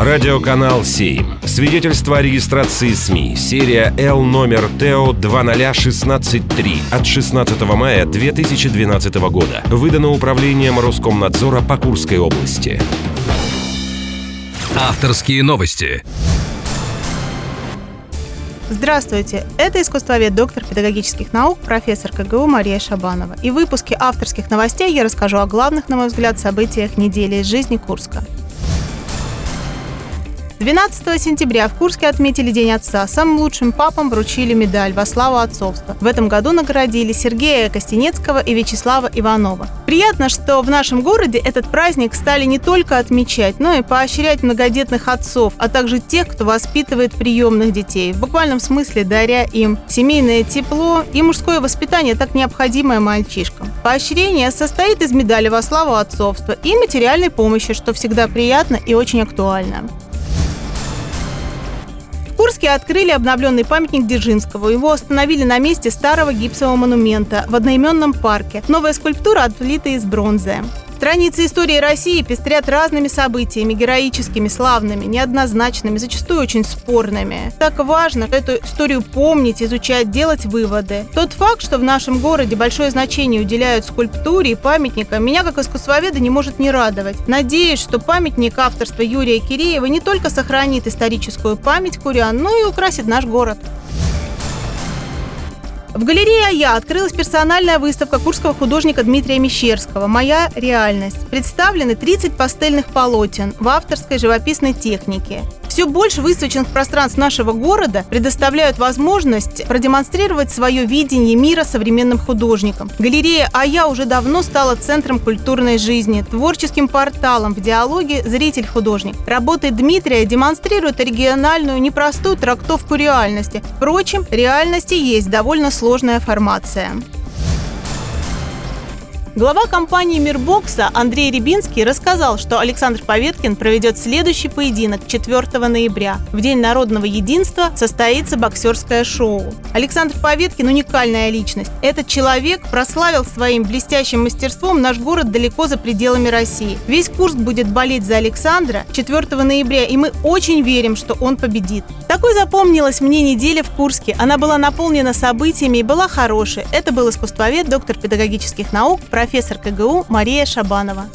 Радиоканал 7. Свидетельство о регистрации СМИ. Серия Л номер ТО 20163 от 16 мая 2012 года. Выдано управлением Роскомнадзора по Курской области. Авторские новости. Здравствуйте! Это искусствовед, доктор педагогических наук, профессор КГУ Мария Шабанова. И в выпуске авторских новостей я расскажу о главных, на мой взгляд, событиях недели из жизни Курска. 12 сентября в Курске отметили День отца. Самым лучшим папам вручили медаль во славу отцовства. В этом году наградили Сергея Костенецкого и Вячеслава Иванова. Приятно, что в нашем городе этот праздник стали не только отмечать, но и поощрять многодетных отцов, а также тех, кто воспитывает приемных детей. В буквальном смысле даря им семейное тепло и мужское воспитание, так необходимое мальчишкам. Поощрение состоит из медали во славу отцовства и материальной помощи, что всегда приятно и очень актуально. Курске открыли обновленный памятник Дзержинского. Его установили на месте старого гипсового монумента в одноименном парке. Новая скульптура отлита из бронзы. Страницы истории России пестрят разными событиями, героическими, славными, неоднозначными, зачастую очень спорными. Так важно эту историю помнить, изучать, делать выводы. Тот факт, что в нашем городе большое значение уделяют скульптуре и памятникам, меня как искусствоведа не может не радовать. Надеюсь, что памятник авторства Юрия Киреева не только сохранит историческую память курян, но и украсит наш город. В галерее «А открылась персональная выставка курского художника Дмитрия Мещерского «Моя реальность». Представлены 30 пастельных полотен в авторской живописной технике. Все больше высоченных пространств нашего города предоставляют возможность продемонстрировать свое видение мира современным художникам. Галерея «А уже давно стала центром культурной жизни, творческим порталом в диалоге «Зритель-художник». Работы Дмитрия демонстрируют оригинальную, непростую трактовку реальности. Впрочем, реальности есть довольно сложная формация. Глава компании «Мирбокса» Андрей Рябинский рассказал, что Александр Поветкин проведет следующий поединок 4 ноября. В День народного единства состоится боксерское шоу. Александр Поветкин – уникальная личность. Этот человек прославил своим блестящим мастерством наш город далеко за пределами России. Весь Курск будет болеть за Александра 4 ноября, и мы очень верим, что он победит. Такой запомнилась мне неделя в Курске. Она была наполнена событиями и была хорошей. Это был искусствовед, доктор педагогических наук, профессор КГУ Мария Шабанова.